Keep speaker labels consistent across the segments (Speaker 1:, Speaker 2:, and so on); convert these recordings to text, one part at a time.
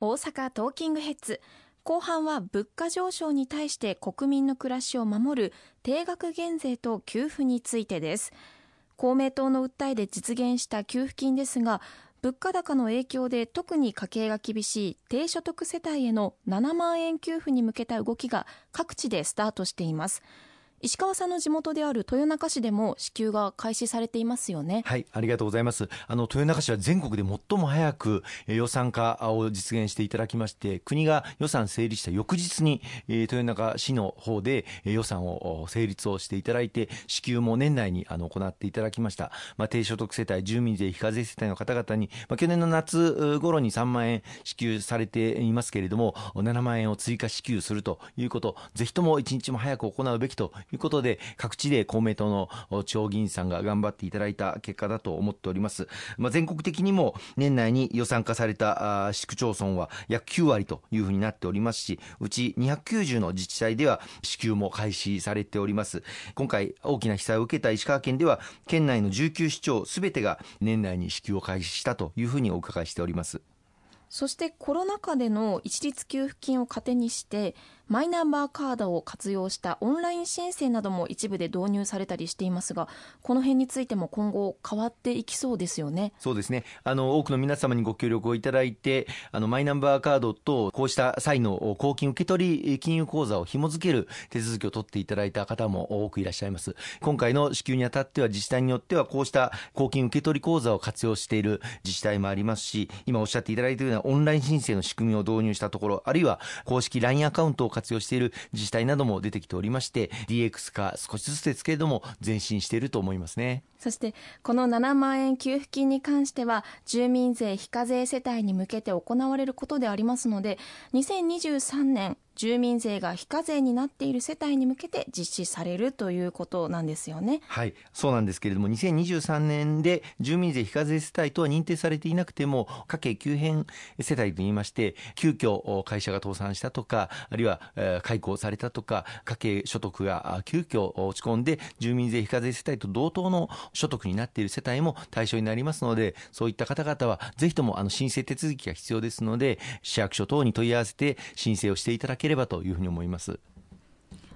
Speaker 1: 大阪トーキングヘッズ。後半は物価上昇に対して国民の暮らしを守る定額減税と給付についてです。公明党の訴えで実現した給付金ですが物価高の影響で特に家計が厳しい低所得世帯への7万円給付に向けた動きが各地でスタートしています。石川さんの地元である豊中市でも支給が開始されていますよね。
Speaker 2: はいありがとうございます。あの豊中市は全国で最も早く予算化を実現していただきまして国が予算成立した翌日に豊中市の方で予算を成立をしていただいて支給も年内にあの行っていただきました、まあ、低所得世帯住民税非課税世帯の方々に、まあ、去年の夏頃に3万円支給されていますけれども7万円を追加支給するということぜひとも一日も早く行うべきということで、各地で公明党の地方議員さんが頑張っていただいた結果だと思っております。まあ、全国的にも年内に予算化された市区町村は約9割というふうになっておりますし、うち290の自治体では支給も開始されております。今回大きな被災を受けた石川県では、県内の19市町すべてが年内に支給を開始したというふうにお伺いしております。
Speaker 1: そしてコロナ禍での一律給付金を糧にしてマイナンバーカードを活用したオンライン申請なども一部で導入されたりしていますがこの辺についても今後変わっていきそうですよね。
Speaker 2: そうですね。あの多くの皆様にご協力をいただいてあのマイナンバーカードとこうした際の公金受取金融口座を紐付ける手続きを取っていただいた方も多くいらっしゃいます。今回の支給にあたっては自治体によってはこうした公金受取口座を活用している自治体もありますし今おっしゃっていただいているようなオンライン申請の仕組みを導入したところあるいは公式 LINE アカウントを活用している自治体なども出てきておりまして DX 化少しずつですけれども前進していると思いますね。
Speaker 1: そしてこの7万円給付金に関しては住民税非課税世帯に向けて行われることでありますので2023年住民税が非課税になっている世帯に向けて実施されるということなんですよね。
Speaker 2: はい、そうなんですけれども、2023年で住民税非課税世帯とは認定されていなくても、家計急変世帯といいまして、急遽会社が倒産したとか、あるいは解雇されたとか、家計所得が急遽落ち込んで、住民税非課税世帯と同等の所得になっている世帯も対象になりますので、そういった方々は、ぜひともあの申請手続きが必要ですので、市役所等に問い合わせて申請をしていただければというふうに思います。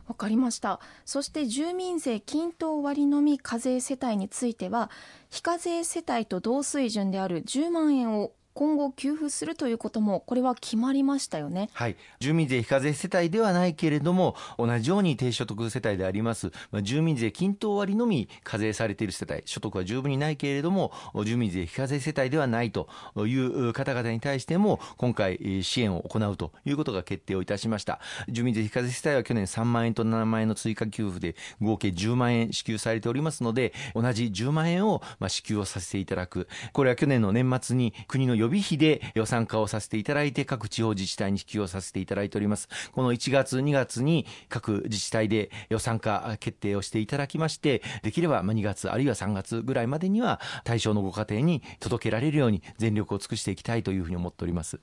Speaker 1: わかりましたそして住民税均等割のみ課税世帯については非課税世帯と同水準である10万円を今後給付するということもこれは決まりましたよね。
Speaker 2: はい。住民税非課税世帯ではないけれども同じように低所得世帯であります、まあ、住民税均等割のみ課税されている世帯。所得は十分にないけれども住民税非課税世帯ではないという方々に対しても今回支援を行うということが決定をいたしました。住民税非課税世帯は去年3万円と7万円の追加給付で合計10万円支給されておりますので同じ10万円をまあ支給をさせていただく。これは去年の年末に国の予備費で予算化をさせていただいて各地方自治体に支給をさせていただいております。この1月2月に各自治体で予算化決定をしていただきましてできれば2月あるいは3月ぐらいまでには対象のご家庭に届けられるように全力を尽くしていきたいというふうに思っております。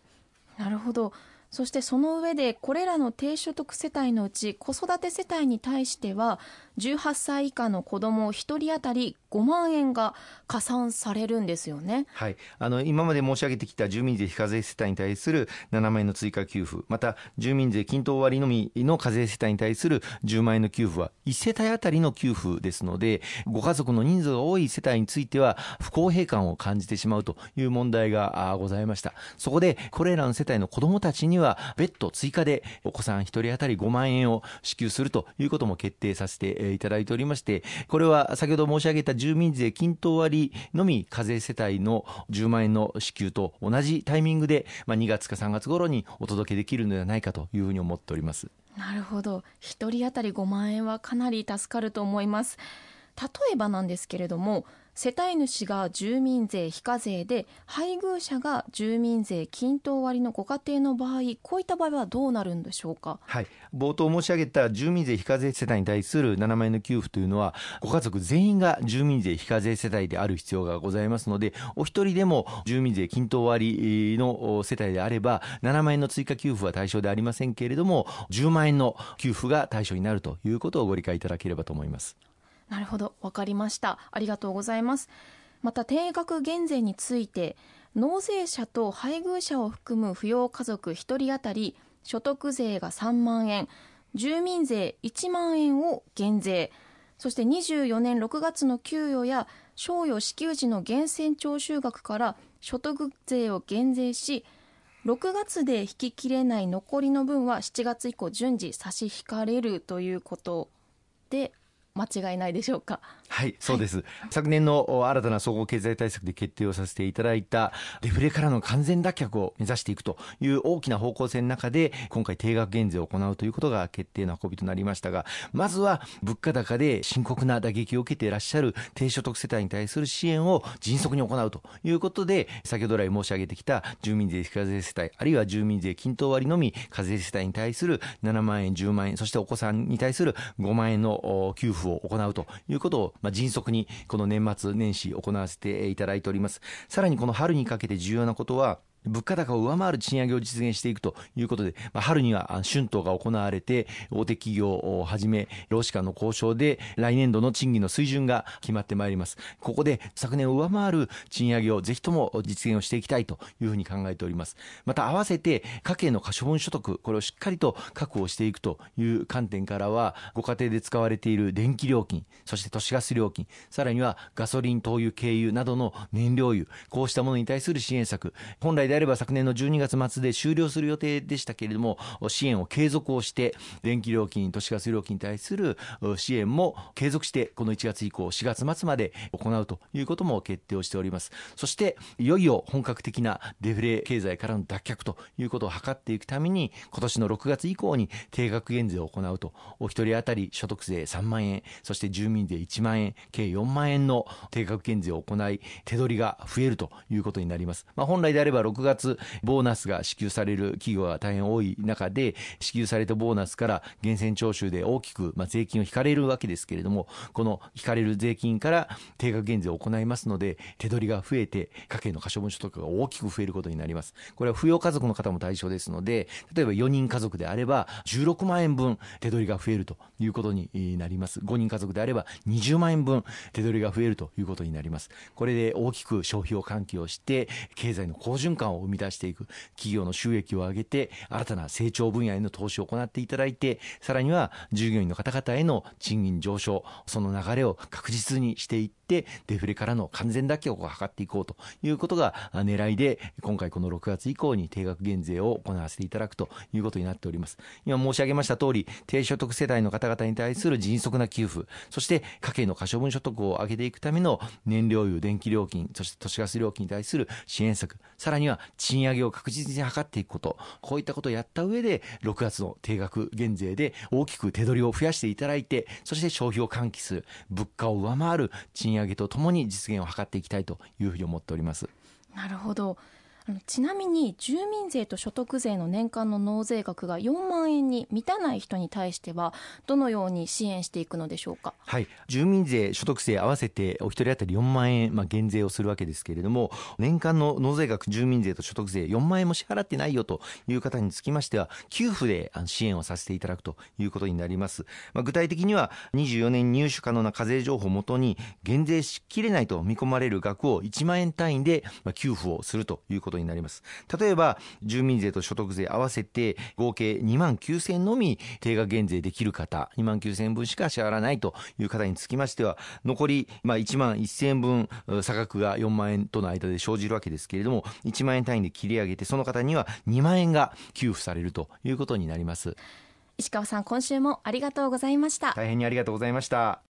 Speaker 1: なるほど。そしてその上でこれらの低所得世帯のうち子育て世帯に対しては18歳以下の子ども1人当たり5万円が加算されるんですよね、
Speaker 2: はい、あの今まで申し上げてきた住民税非課税世帯に対する7万円の追加給付また住民税均等割のみの課税世帯に対する10万円の給付は1世帯当たりの給付ですのでご家族の人数が多い世帯については不公平感を感じてしまうという問題がございました。そこでこれらの世帯の子どもたちには別途追加でお子さん1人当たり5万円を支給するということも決定させていただいておりましてこれは先ほど申し上げた住民税均等割のみ課税世帯の10万円の支給と同じタイミングで、まあ、2月か3月頃にお届けできるのではないかというふうに思っております。
Speaker 1: なるほど。1人当たり5万円はかなり助かると思います。例えばなんですけれども世帯主が住民税非課税で配偶者が住民税均等割のご家庭の場合こういった場合はどうなるんでしょうか、
Speaker 2: はい、冒頭申し上げた住民税非課税世帯に対する7万円の給付というのはご家族全員が住民税非課税世帯である必要がございますのでお一人でも住民税均等割の世帯であれば7万円の追加給付は対象でありませんけれども10万円の給付が対象になるということをご理解いただければと思います。
Speaker 1: なるほど、わかりました。ありがとうございます。また定額減税について納税者と配偶者を含む扶養家族1人当たり所得税が3万円住民税1万円を減税そして24年6月の給与や賞与支給時の源泉徴収額から所得税を減税し6月で引ききれない残りの分は7月以降順次差し引かれるということで間違いないでしょうか？
Speaker 2: はい、そうです。はい、昨年の新たな総合経済対策で決定をさせていただいたデフレからの完全脱却を目指していくという大きな方向性の中で、今回定額減税を行うということが決定の運びとなりましたが、まずは物価高で深刻な打撃を受けていらっしゃる低所得世帯に対する支援を迅速に行うということで、先ほど来申し上げてきた住民税非課税世帯、あるいは住民税均等割のみ課税世帯に対する7万円、10万円、そしてお子さんに対する5万円の給付を行うということを、まあ、迅速にこの年末年始行わせていただいております。さらにこの春にかけて重要なことは、物価高を上回る賃上げを実現していくということで、まあ、春には春闘が行われて、大手企業をはじめ、労使間の交渉で、来年度の賃金の水準が決まってまいります。ここで昨年を上回る賃上げをぜひとも実現をしていきたいというふうに考えております。また合わせて、家計の可処分所得、これをしっかりと確保していくという観点からは、ご家庭で使われている電気料金、そして都市ガス料金、さらにはガソリン、灯油、軽油などの燃料油、こうしたものに対する支援策、本来であれば昨年の12月末で終了する予定でしたけれども、支援を継続をして、電気料金、都市ガス料金に対する支援も継続して、この1月以降、4月末まで行うということも決定をしております。そして、いよいよ本格的なデフレ経済からの脱却ということを図っていくために、今年の6月以降に定額減税を行うと、お一人当たり所得税3万円、そして住民税1万円、計4万円の定額減税を行い、手取りが増えるということになります。まあ、本来であれば6月ボーナスが支給される企業が大変多い中で、支給されたボーナスから源泉徴収で大きく、まあ、税金を引かれるわけですけれども、この引かれる税金から定額減税を行いますので、手取りが増えて、家計の可処分所得が大きく増えることになります。これは扶養家族の方も対象ですので、例えば4人家族であれば、16万円分手取りが増えるということになります。5人家族であれば、20万円分手取りが増えるということになります。これで大きく消費を喚起をして、経済の好循環を生み出していく。企業の収益を上げて、新たな成長分野への投資を行っていただいて、さらには従業員の方々への賃金上昇、その流れを確実にしていって、デフレからの完全脱却を図っていこうということが狙いで、今回この6月以降に定額減税を行わせていただくということになっております。今申し上げました通り、低所得世帯の方々に対する迅速な給付、そして家計の可処分所得を上げていくための燃料油、電気料金、そして都市ガス料金に対する支援策、さらには賃上げを確実に図っていくこと、こういったことをやった上で、6月の定額減税で大きく手取りを増やしていただいて、そして消費を喚起する、物価を上回る賃上げとともに実現を図っていきたいというふうに思っております。
Speaker 1: なるほど。ちなみに住民税と所得税の年間の納税額が4万円に満たない人に対してはどのように支援していくのでしょうか、
Speaker 2: はい、住民税、所得税合わせてお一人当たり4万円、まあ、減税をするわけですけれども年間の納税額、住民税と所得税4万円も支払ってないよという方につきましては給付で支援をさせていただくということになります、まあ、具体的には24年入手可能な課税情報をもとに減税しきれないと見込まれる額を1万円単位で給付をするということになります。例えば、住民税と所得税合わせて合計2万9000円のみ定額減税できる方、2万9000円分しか支払わないという方につきましては、残り、まあ、1万1000円分差額が4万円との間で生じるわけですけれども、1万円単位で切り上げて、その方には2万円が給付されるということになります。
Speaker 1: 石川さん、今週もありがとうございました。
Speaker 2: 大変にありがとうございました。